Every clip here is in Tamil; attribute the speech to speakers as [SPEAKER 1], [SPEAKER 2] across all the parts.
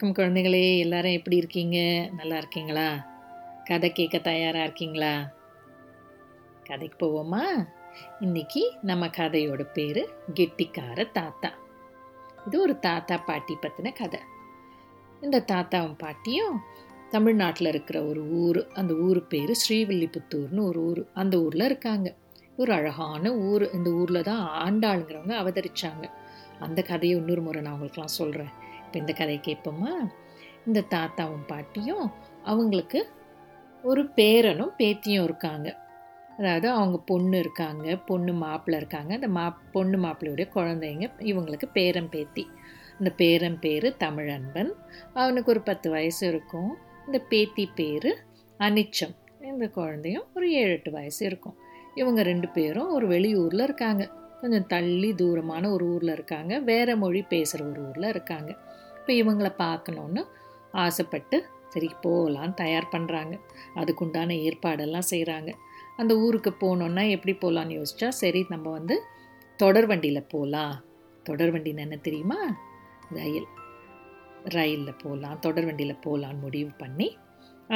[SPEAKER 1] வணக்கம் குழந்தைகளே எல்லாரும் எப்படி இருக்கீங்க நல்லா இருக்கீங்களா கதை கேட்க தயாராக இருக்கீங்களா கதைக்கு போவோமா இன்றைக்கி நம்ம கதையோட பேர் கெட்டிக்கார தாத்தா இது ஒரு தாத்தா பாட்டி பற்றின கதை இந்த தாத்தாவும் பாட்டியும் தமிழ்நாட்டில் இருக்கிற ஒரு ஊர் அந்த ஊர் பேர் ஸ்ரீவில்லிபுத்தூர்னு ஒரு ஊர் அந்த ஊரில் இருக்காங்க ஒரு அழகான ஊர் இந்த ஊரில் தான் ஆண்டாளுங்கிறவங்க அவதரித்தாங்க அந்த கதையை இன்னொரு முறை நான் உங்களுக்குலாம் சொல்கிறேன் இப்போ இந்த கதையை கேட்போமா இந்த தாத்தாவும் பாட்டியும் அவங்களுக்கு ஒரு பேரனும் பேத்தியும் இருக்காங்க அதாவது அவங்க பொண்ணு இருக்காங்க பொண்ணு மாப்பிள்ளை இருக்காங்க அந்த மா பொண்ணு மாப்பிள்ளையுடைய குழந்தைங்க இவங்களுக்கு பேரன் பேத்தி இந்த பேரன் பேர் தமிழன்பன் அவனுக்கு ஒரு பத்து வயசு இருக்கும் இந்த பேத்தி பேர் அனிச்சம் இந்த குழந்தையும் ஒரு ஏழு எட்டு வயசு இருக்கும் இவங்க ரெண்டு பேரும் ஒரு வெளியூரில் இருக்காங்க கொஞ்சம் தள்ளி தூரமான ஒரு ஊரில் இருக்காங்க வேறு மொழி பேசுகிற ஒரு ஊரில் இருக்காங்க இப்போ இவங்களை பார்க்கணுன்னு ஆசைப்பட்டு சரி போகலாம் தயார் பண்ணுறாங்க அதுக்குண்டான ஏற்பாடெல்லாம் செய்கிறாங்க அந்த ஊருக்கு போனோன்னா எப்படி போகலான்னு யோசிச்சா சரி நம்ம வந்து தொடர் வண்டியில் போகலாம் தொடர் வண்டி என்ன தெரியுமா ரயில் ரயிலில் போகலாம் தொடர் வண்டியில் போகலான்னு முடிவு பண்ணி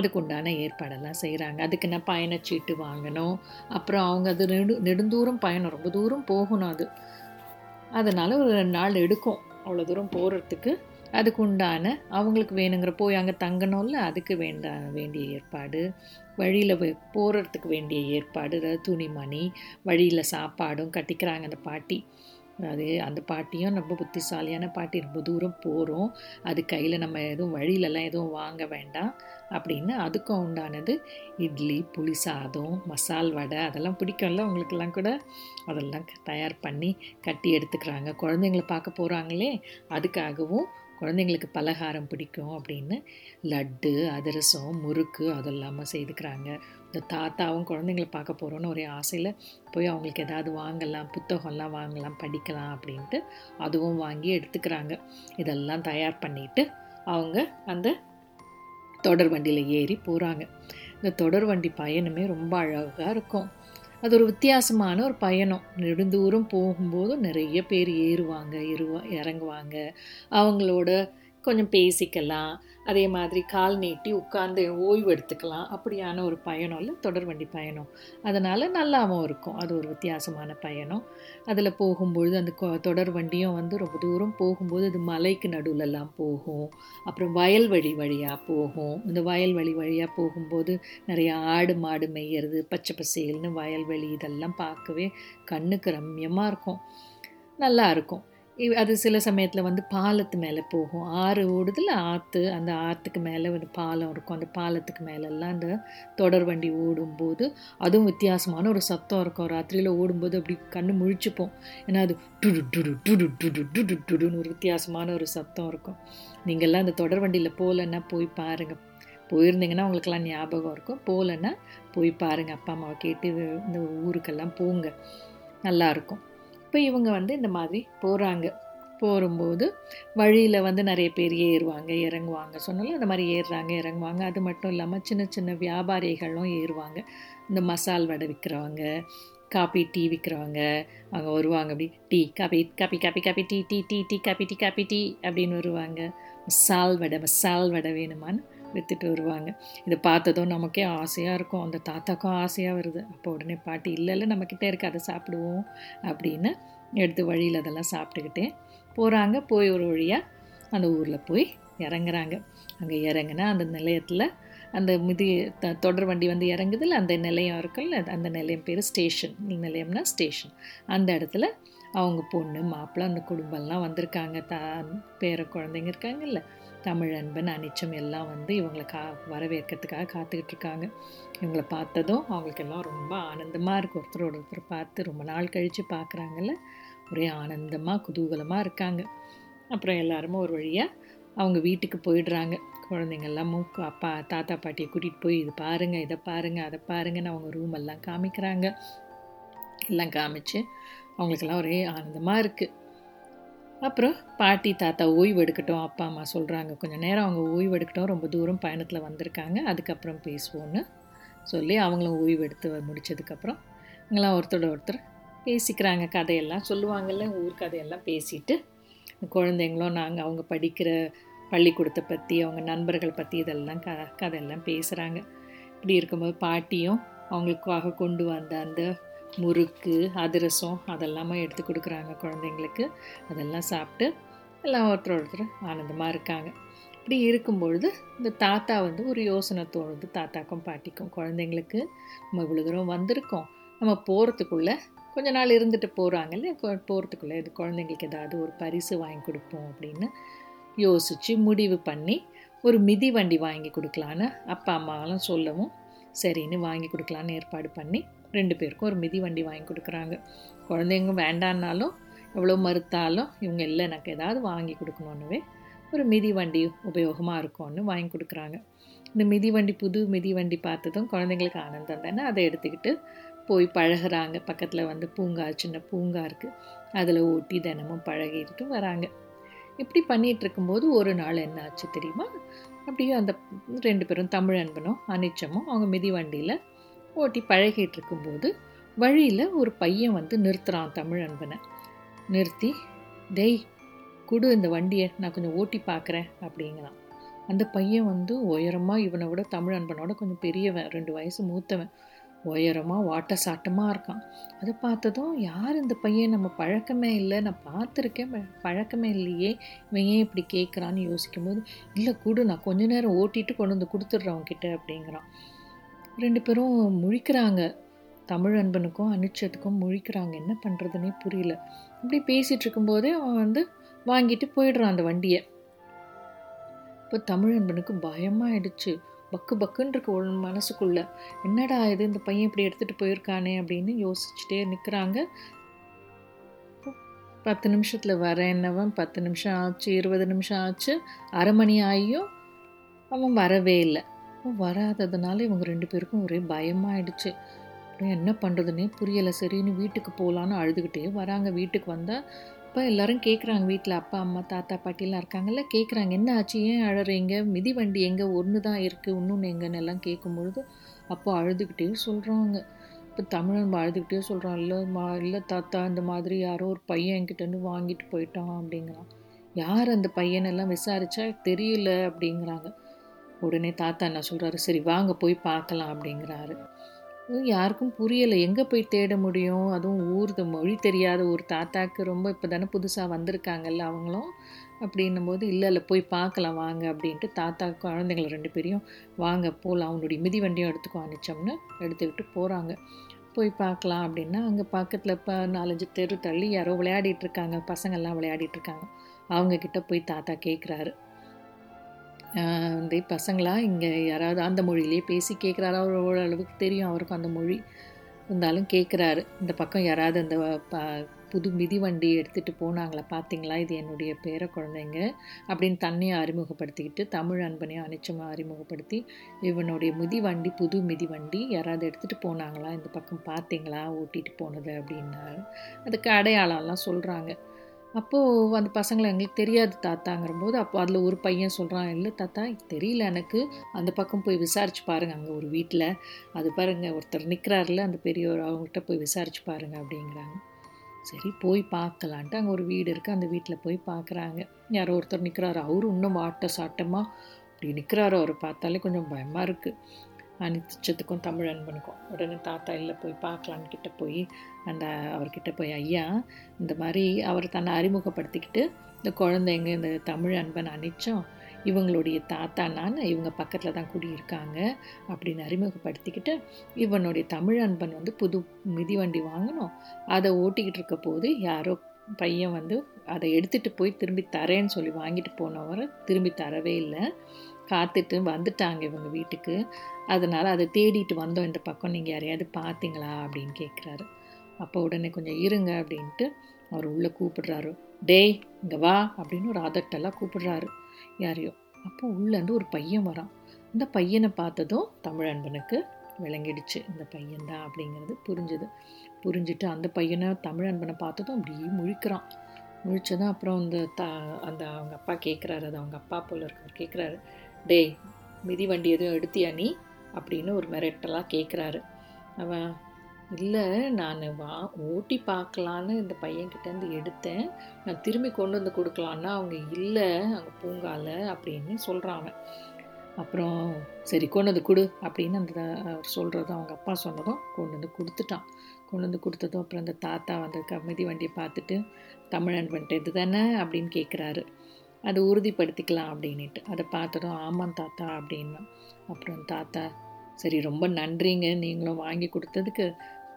[SPEAKER 1] அதுக்குண்டான ஏற்பாடெல்லாம் செய்கிறாங்க அதுக்கு என்ன பயணச்சீட்டு வாங்கணும் அப்புறம் அவங்க அது நெடு நெடுந்தூரம் பயணம் ரொம்ப தூரம் போகணும் அது அதனால் ஒரு ரெண்டு நாள் எடுக்கும் அவ்வளோ தூரம் போகிறதுக்கு அதுக்கு உண்டான அவங்களுக்கு வேணுங்கிற போய் அங்கே தங்கணும்ல அதுக்கு வேண்டா வேண்டிய ஏற்பாடு வழியில் போகிறதுக்கு வேண்டிய ஏற்பாடு அதாவது துணிமணி வழியில் சாப்பாடும் கட்டிக்கிறாங்க அந்த பாட்டி அது அந்த பாட்டியும் ரொம்ப புத்திசாலியான பாட்டி ரொம்ப தூரம் போகிறோம் அது கையில் நம்ம எதுவும் வழியிலலாம் எதுவும் வாங்க வேண்டாம் அப்படின்னு அதுக்கும் உண்டானது இட்லி புளி சாதம் மசால் வடை அதெல்லாம் பிடிக்கும்ல அவங்களுக்கெல்லாம் கூட அதெல்லாம் தயார் பண்ணி கட்டி எடுத்துக்கிறாங்க குழந்தைங்கள பார்க்க போகிறாங்களே அதுக்காகவும் குழந்தைங்களுக்கு பலகாரம் பிடிக்கும் அப்படின்னு லட்டு அதிரசம் முறுக்கு அதெல்லாம செய்துக்கிறாங்க இந்த தாத்தாவும் குழந்தைங்கள பார்க்க போகிறோன்னு ஒரே ஆசையில் போய் அவங்களுக்கு ஏதாவது வாங்கலாம் புத்தகம்லாம் வாங்கலாம் படிக்கலாம் அப்படின்ட்டு அதுவும் வாங்கி எடுத்துக்கிறாங்க இதெல்லாம் தயார் பண்ணிட்டு அவங்க அந்த தொடர் வண்டியில் ஏறி போகிறாங்க இந்த தொடர் வண்டி பயணமே ரொம்ப அழகாக இருக்கும் அது ஒரு வித்தியாசமான ஒரு பயணம் நெடுந்தூரம் போகும்போது நிறைய பேர் ஏறுவாங்க இறங்குவாங்க அவங்களோட கொஞ்சம் பேசிக்கலாம் அதே மாதிரி கால் நீட்டி உட்கார்ந்து ஓய்வு எடுத்துக்கலாம் அப்படியான ஒரு பயணம் இல்லை தொடர் வண்டி பயணம் அதனால் நல்லாவும் இருக்கும் அது ஒரு வித்தியாசமான பயணம் அதில் போகும்பொழுது அந்த தொடர் வண்டியும் வந்து ரொம்ப தூரம் போகும்போது அது மலைக்கு நடுவிலெல்லாம் போகும் அப்புறம் வயல் வழி வழியாக போகும் இந்த வயல் வழி வழியாக போகும்போது நிறையா ஆடு மாடு மேய்கிறது பச்சை பசேல்னு வயல்வெளி இதெல்லாம் பார்க்கவே கண்ணுக்கு ரம்யமாக இருக்கும் நல்லாயிருக்கும் அது சில சமயத்தில் வந்து பாலத்து மேலே போகும் ஆறு ஓடுதில் ஆற்று அந்த ஆற்றுக்கு மேலே ஒரு பாலம் இருக்கும் அந்த பாலத்துக்கு மேலெல்லாம் அந்த தொடர் வண்டி ஓடும்போது அதுவும் வித்தியாசமான ஒரு சத்தம் இருக்கும் ராத்திரியில் ஓடும்போது அப்படி கண்ணு முழிச்சுப்போம் ஏன்னா அது டுடு டுடு டுடு டுடு டுடு டுடுன்னு ஒரு வித்தியாசமான ஒரு சத்தம் இருக்கும் நீங்கள்லாம் அந்த தொடர் வண்டியில் போகலன்னா போய் பாருங்கள் போயிருந்தீங்கன்னா உங்களுக்கெல்லாம் ஞாபகம் இருக்கும் போகலன்னா போய் பாருங்கள் அப்பா அம்மாவை கேட்டு இந்த ஊருக்கெல்லாம் போங்க நல்லாயிருக்கும் இப்போ இவங்க வந்து இந்த மாதிரி போகிறாங்க போகும்போது வழியில் வந்து நிறைய பேர் ஏறுவாங்க இறங்குவாங்க சொன்னாலும் அந்த மாதிரி ஏறுறாங்க இறங்குவாங்க அது மட்டும் இல்லாமல் சின்ன சின்ன வியாபாரிகளும் ஏறுவாங்க இந்த மசால் வடை விற்கிறவங்க காப்பி டீ விற்கிறவங்க அவங்க வருவாங்க அப்படி டீ காப்பி காப்பி காப்பி காப்பி டீ டீ டீ டீ காப்பி டீ காப்பி டீ அப்படின்னு வருவாங்க மசால் வடை மசால் வடை வேணுமான்னு விற்றுட்டு வருவாங்க இதை பார்த்ததும் நமக்கே ஆசையாக இருக்கும் அந்த தாத்தாக்கும் ஆசையாக வருது அப்போ உடனே பாட்டி இல்லை இல்லை நம்மக்கிட்ட இருக்குது அதை சாப்பிடுவோம் அப்படின்னு எடுத்து வழியில் அதெல்லாம் சாப்பிட்டுக்கிட்டே போகிறாங்க போய் ஒரு வழியாக அந்த ஊரில் போய் இறங்குறாங்க அங்கே இறங்கினா அந்த நிலையத்தில் அந்த மிதி த தொடர் வண்டி வந்து இறங்குதில்ல அந்த நிலையம் இருக்குல்ல அந்த நிலையம் பேர் ஸ்டேஷன் நிலையம்னா ஸ்டேஷன் அந்த இடத்துல அவங்க பொண்ணு மாப்பிள்ளை அந்த குடும்பம்லாம் வந்திருக்காங்க தா பேர குழந்தைங்க இருக்காங்கல்ல தமிழ் அன்பன் அனிச்சம் எல்லாம் வந்து இவங்களை கா வரவேற்கிறதுக்காக காத்துக்கிட்டு இருக்காங்க இவங்களை பார்த்ததும் அவங்களுக்கெல்லாம் ரொம்ப ஆனந்தமாக இருக்குது ஒருத்தரோட ஒருத்தர் பார்த்து ரொம்ப நாள் கழித்து பார்க்குறாங்கல்ல ஒரே ஆனந்தமாக குதூகலமாக இருக்காங்க அப்புறம் எல்லாருமே ஒரு வழியாக அவங்க வீட்டுக்கு போயிடுறாங்க மூக்கு அப்பா தாத்தா பாட்டியை கூட்டிகிட்டு போய் இது பாருங்கள் இதை பாருங்கள் அதை பாருங்கன்னு அவங்க ரூம் எல்லாம் காமிக்கிறாங்க எல்லாம் காமிச்சு அவங்களுக்கெல்லாம் ஒரே ஆனந்தமாக இருக்குது அப்புறம் பாட்டி தாத்தா ஓய்வு எடுக்கட்டும் அப்பா அம்மா சொல்கிறாங்க கொஞ்சம் நேரம் அவங்க ஓய்வு எடுக்கட்டும் ரொம்ப தூரம் பயணத்தில் வந்திருக்காங்க அதுக்கப்புறம் பேசுவோன்னு சொல்லி அவங்களும் ஓய்வு எடுத்து முடித்ததுக்கப்புறம் இங்கெல்லாம் ஒருத்தர் ஒருத்தர் பேசிக்கிறாங்க கதையெல்லாம் சொல்லுவாங்கள்ல ஊர் கதையெல்லாம் பேசிட்டு குழந்தைங்களும் நாங்கள் அவங்க படிக்கிற பள்ளிக்கூடத்தை பற்றி அவங்க நண்பர்களை பற்றி இதெல்லாம் க கதையெல்லாம் பேசுகிறாங்க இப்படி இருக்கும்போது பாட்டியும் அவங்களுக்காக கொண்டு வந்த அந்த முறுக்கு அதிரசம் அதெல்லாமே எடுத்து கொடுக்குறாங்க குழந்தைங்களுக்கு அதெல்லாம் சாப்பிட்டு எல்லாம் ஒருத்தர் ஒருத்தர் ஆனந்தமாக இருக்காங்க இப்படி இருக்கும்பொழுது இந்த தாத்தா வந்து ஒரு யோசனை தோணுது தாத்தாக்கும் பாட்டிக்கும் குழந்தைங்களுக்கு நம்ம இவ்வளோ தூரம் வந்திருக்கோம் நம்ம போகிறதுக்குள்ளே கொஞ்ச நாள் இருந்துட்டு போகிறாங்கல்ல போகிறதுக்குள்ளே இது குழந்தைங்களுக்கு ஏதாவது ஒரு பரிசு வாங்கி கொடுப்போம் அப்படின்னு யோசித்து முடிவு பண்ணி ஒரு மிதி வண்டி வாங்கி கொடுக்கலான்னு அப்பா அம்மாவெல்லாம் சொல்லவும் சரின்னு வாங்கி கொடுக்கலான்னு ஏற்பாடு பண்ணி ரெண்டு பேருக்கும் ஒரு மிதி வண்டி வாங்கி கொடுக்குறாங்க குழந்தைங்க வேண்டான்னாலும் எவ்வளோ மறுத்தாலும் இவங்க இல்லை எனக்கு ஏதாவது வாங்கி கொடுக்கணுன்னுவே ஒரு மிதி வண்டி உபயோகமாக இருக்கும்னு வாங்கி கொடுக்குறாங்க இந்த மிதி வண்டி புது மிதி வண்டி பார்த்ததும் குழந்தைங்களுக்கு ஆனந்தம் தானே அதை எடுத்துக்கிட்டு போய் பழகிறாங்க பக்கத்தில் வந்து பூங்கா சின்ன பூங்கா இருக்குது அதில் ஓட்டி தினமும் பழகிட்டு வராங்க இப்படி பண்ணிகிட்டு இருக்கும்போது ஒரு நாள் என்ன ஆச்சு தெரியுமா அப்படியே அந்த ரெண்டு பேரும் தமிழ் அன்பனும் அனிச்சமும் அவங்க மிதி வண்டியில் ஓட்டி பழகிட்டு இருக்கும்போது வழியில் ஒரு பையன் வந்து நிறுத்துகிறான் தமிழ் அன்பனை நிறுத்தி டெய் குடு இந்த வண்டியை நான் கொஞ்சம் ஓட்டி பார்க்குறேன் அப்படிங்கிறான் அந்த பையன் வந்து உயரமாக இவனை விட தமிழ் அன்பனோட கொஞ்சம் பெரியவன் ரெண்டு வயசு மூத்தவன் உயரமாக வாட்ட சாட்டமாக இருக்கான் அதை பார்த்ததும் யார் இந்த பையன் நம்ம பழக்கமே இல்லை நான் பார்த்துருக்கேன் பழக்கமே இல்லையே இவன் ஏன் இப்படி கேட்குறான்னு யோசிக்கும் போது இல்லை கொடு நான் கொஞ்ச நேரம் ஓட்டிட்டு கொண்டு வந்து கொடுத்துட்றேன் அவன்கிட்ட அப்படிங்கிறான் ரெண்டு பேரும் முழிக்கிறாங்க தமிழ் அன்பனுக்கும் அனிச்சத்துக்கும் முழிக்கிறாங்க என்ன பண்ணுறதுனே புரியல இப்படி பேசிகிட்டு இருக்கும்போதே அவன் வந்து வாங்கிட்டு போயிடுறான் அந்த வண்டியை இப்போ தமிழ் அன்பனுக்கு பயமாயிடுச்சு பக்கு பக்குன்றிருக்கு உள் ஒரு மனசுக்குள்ளே என்னடா இது இந்த பையன் இப்படி எடுத்துகிட்டு போயிருக்கானே அப்படின்னு யோசிச்சுட்டே நிற்கிறாங்க பத்து நிமிஷத்தில் வர என்னவன் பத்து நிமிஷம் ஆச்சு இருபது நிமிஷம் ஆச்சு அரை மணி ஆகியும் அவன் வரவே இல்லை வராததுனால இவங்க ரெண்டு பேருக்கும் ஒரே பயமாயிடுச்சு அப்புறம் என்ன பண்ணுறதுன்னே புரியலை சரின்னு வீட்டுக்கு போகலான்னு அழுதுகிட்டே வராங்க வீட்டுக்கு வந்தால் அப்போ எல்லாரும் கேட்குறாங்க வீட்டில் அப்பா அம்மா தாத்தா பாட்டிலாம் இருக்காங்கல்ல கேட்குறாங்க என்ன ஆச்சு ஏன் அழறீங்க மிதி வண்டி எங்கே ஒன்று தான் இருக்குது இன்னொன்று எங்கன்னு எல்லாம் கேட்கும்பொழுது அப்போ அழுதுகிட்டே சொல்கிறாங்க இப்போ தமிழன் அழுதுகிட்டே சொல்கிறான் இல்லை மா இல்லை தாத்தா இந்த மாதிரி யாரோ ஒரு பையன் என்கிட்டருந்து வாங்கிட்டு போயிட்டான் அப்படிங்கிறான் யார் அந்த பையனெல்லாம் விசாரித்தா தெரியல அப்படிங்கிறாங்க உடனே தாத்தா என்ன சொல்கிறாரு சரி வாங்க போய் பார்க்கலாம் அப்படிங்கிறாரு யாருக்கும் புரியலை எங்கே போய் தேட முடியும் அதுவும் ஊர் மொழி தெரியாத ஒரு தாத்தாக்கு ரொம்ப இப்போ தானே புதுசாக வந்திருக்காங்கல்ல அவங்களும் அப்படின்னும் போது இல்லை இல்லை போய் பார்க்கலாம் வாங்க அப்படின்ட்டு தாத்தா குழந்தைங்கள ரெண்டு பேரையும் வாங்க போகலாம் அவனுடைய மிதி வண்டியும் எடுத்துக்கோ அனுச்சோம்னு எடுத்துக்கிட்டு போகிறாங்க போய் பார்க்கலாம் அப்படின்னா அங்கே பக்கத்தில் இப்போ நாலஞ்சு தெரு தள்ளி யாரோ விளையாடிட்டு இருக்காங்க பசங்கள்லாம் விளையாடிட்டு இருக்காங்க அவங்கக்கிட்ட போய் தாத்தா கேட்குறாரு வந்து பசங்களாக இங்கே யாராவது அந்த மொழியிலே பேசி கேட்குறாரா ஒரு அளவுக்கு தெரியும் அவருக்கும் அந்த மொழி இருந்தாலும் கேட்குறாரு இந்த பக்கம் யாராவது அந்த புது மிதி வண்டி எடுத்துகிட்டு போனாங்களா பார்த்தீங்களா இது என்னுடைய பேர குழந்தைங்க அப்படின்னு தன்னையும் அறிமுகப்படுத்திக்கிட்டு தமிழ் அன்பனையும் அனிச்சமாக அறிமுகப்படுத்தி இவனுடைய மிதி வண்டி புது மிதி வண்டி யாராவது எடுத்துகிட்டு போனாங்களா இந்த பக்கம் பார்த்தீங்களா ஓட்டிகிட்டு போனது அப்படின்னாரு அதுக்கு அடையாளம்லாம் சொல்கிறாங்க அப்போது அந்த பசங்களை எங்களுக்கு தெரியாது தாத்தாங்கிற போது அப்போ அதில் ஒரு பையன் சொல்கிறான் இல்லை தாத்தா தெரியல எனக்கு அந்த பக்கம் போய் விசாரிச்சு பாருங்கள் அங்கே ஒரு வீட்டில் அது பாருங்கள் ஒருத்தர் நிற்கிறாருல அந்த பெரியவர் அவங்ககிட்ட போய் விசாரிச்சு பாருங்கள் அப்படிங்கிறாங்க சரி போய் பார்க்கலான்ட்டு அங்கே ஒரு வீடு இருக்குது அந்த வீட்டில் போய் பார்க்குறாங்க யாரோ ஒருத்தர் நிற்கிறாரு அவரும் இன்னும் ஆட்ட சாட்டமாக அப்படி நிற்கிறாரோ அவரை பார்த்தாலே கொஞ்சம் பயமாக இருக்குது நிச்சயத்துக்கும் தமிழ் அன்பனுக்கும் உடனே தாத்தா இல்லை போய் பார்க்கலான்னு கிட்ட போய் அந்த அவர்கிட்ட போய் ஐயா இந்த மாதிரி அவர் தன்னை அறிமுகப்படுத்திக்கிட்டு இந்த குழந்தைங்க இந்த தமிழ் அன்பன் அனிச்சம் இவங்களுடைய தாத்தா நான் இவங்க பக்கத்தில் தான் கூடியிருக்காங்க அப்படின்னு அறிமுகப்படுத்திக்கிட்டு இவனுடைய தமிழ் அன்பன் வந்து புது மிதிவண்டி வாங்கினோம் அதை ஓட்டிக்கிட்டு இருக்க போது யாரோ பையன் வந்து அதை எடுத்துகிட்டு போய் திரும்பி தரேன்னு சொல்லி வாங்கிட்டு போனவர் திரும்பி தரவே இல்லை காத்துட்டு வந்துட்டாங்க இவங்க வீட்டுக்கு அதனால் அதை தேடிட்டு வந்தோம் இந்த பக்கம் நீங்கள் யாரையாவது பார்த்தீங்களா அப்படின்னு கேட்குறாரு அப்போ உடனே கொஞ்சம் இருங்க அப்படின்ட்டு அவர் உள்ளே கூப்பிடுறாரு டேய் இங்கே வா அப்படின்னு ஒரு அதட்டெல்லாம் கூப்பிடுறாரு யாரையோ அப்போ உள்ளேருந்து ஒரு பையன் வரான் இந்த பையனை பார்த்ததும் தமிழன்பனுக்கு விளங்கிடுச்சு இந்த பையன்தான் அப்படிங்கிறது புரிஞ்சுது புரிஞ்சுட்டு அந்த பையனை தமிழன்பனை பார்த்ததும் அப்படியே முழிக்கிறான் முழிச்சதும் அப்புறம் அந்த தா அந்த அவங்க அப்பா கேட்குறாரு அது அவங்க அப்பா போல் இருக்கவர் கேட்குறாரு டேய் மிதி வண்டி எதுவும் எடுத்தியா நீ அப்படின்னு ஒரு மிரட்டலாக கேட்குறாரு அவன் இல்லை நான் வா ஓட்டி பார்க்கலான்னு இந்த பையன்கிட்டேருந்து எடுத்தேன் நான் திரும்பி கொண்டு வந்து கொடுக்கலான்னா அவங்க இல்லை அங்கே பூங்கால அப்படின்னு சொல்கிறான் அவன் அப்புறம் சரி கொண்டு வந்து கொடு அப்படின்னு அந்த அவர் சொல்கிறதும் அவங்க அப்பா சொன்னதும் கொண்டு வந்து கொடுத்துட்டான் கொண்டு வந்து கொடுத்ததும் அப்புறம் அந்த தாத்தா வந்து கமிதி வண்டியை பார்த்துட்டு தமிழன் வந்துட்டு இது தானே அப்படின்னு கேட்குறாரு அதை உறுதிப்படுத்திக்கலாம் அப்படின்ட்டு அதை பார்த்ததும் ஆமாம் தாத்தா அப்படின்னா அப்புறம் தாத்தா சரி ரொம்ப நன்றிங்க நீங்களும் வாங்கி கொடுத்ததுக்கு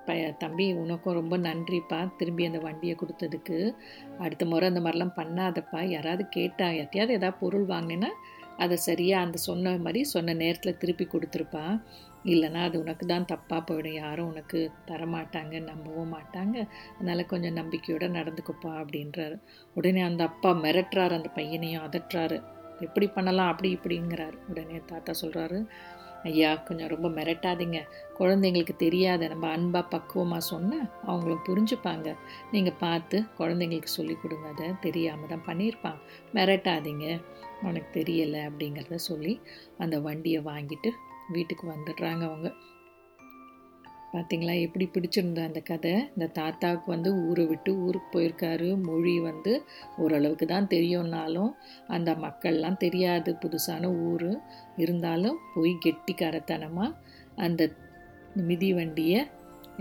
[SPEAKER 1] ப தம்பி உனக்கும் ரொம்ப நன்றிப்பா திரும்பி அந்த வண்டியை கொடுத்ததுக்கு அடுத்த முறை அந்த மாதிரிலாம் பண்ணாதப்பா யாராவது கேட்டால் எத்தையாவது ஏதாவது பொருள் வாங்கினேன்னா அதை சரியாக அந்த சொன்ன மாதிரி சொன்ன நேரத்தில் திருப்பி கொடுத்துருப்பான் இல்லைனா அது உனக்கு தான் தப்பாக போயிடும் யாரும் உனக்கு தரமாட்டாங்க நம்பவும் மாட்டாங்க அதனால் கொஞ்சம் நம்பிக்கையோடு நடந்துக்குப்பா அப்படின்றாரு உடனே அந்த அப்பா மிரட்டுறாரு அந்த பையனையும் அதட்டுறாரு எப்படி பண்ணலாம் அப்படி இப்படிங்கிறாரு உடனே தாத்தா சொல்கிறாரு ஐயா கொஞ்சம் ரொம்ப மிரட்டாதீங்க குழந்தைங்களுக்கு தெரியாத நம்ம அன்பாக பக்குவமாக சொன்னால் அவங்களும் புரிஞ்சுப்பாங்க நீங்கள் பார்த்து குழந்தைங்களுக்கு சொல்லிக் கொடுங்க அதை தெரியாமல் தான் பண்ணியிருப்பான் மிரட்டாதீங்க உனக்கு தெரியலை அப்படிங்கிறத சொல்லி அந்த வண்டியை வாங்கிட்டு வீட்டுக்கு வந்துடுறாங்க அவங்க பார்த்திங்களா எப்படி பிடிச்சிருந்தா அந்த கதை இந்த தாத்தாவுக்கு வந்து ஊரை விட்டு ஊருக்கு போயிருக்காரு மொழி வந்து ஓரளவுக்கு தான் தெரியும்னாலும் அந்த மக்கள்லாம் தெரியாது புதுசான ஊர் இருந்தாலும் போய் கெட்டிக்காரத்தனமாக அந்த மிதி வண்டியை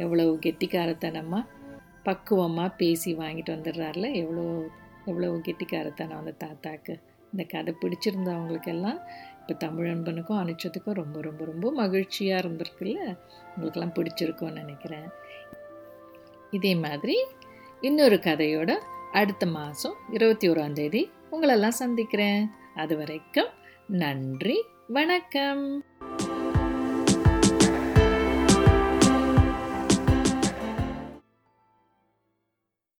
[SPEAKER 1] எவ்வளவு கெட்டிக்காரத்தனமாக பக்குவமாக பேசி வாங்கிட்டு வந்துடுறாருல எவ்வளோ எவ்வளோ கெட்டிக்காரத்தனம் அந்த தாத்தாக்கு இந்த கதை பிடிச்சிருந்தவங்களுக்கெல்லாம் இப்போ தமிழ் அன்பனுக்கும் அனுச்சத்துக்கும் ரொம்ப ரொம்ப ரொம்ப மகிழ்ச்சியாக இருந்திருக்குல்ல உங்களுக்கெல்லாம் பிடிச்சிருக்கும்னு நினைக்கிறேன் இதே மாதிரி இன்னொரு கதையோட அடுத்த மாதம் இருபத்தி ஓராந்தேதி உங்களெல்லாம் சந்திக்கிறேன் அது வரைக்கும் நன்றி வணக்கம்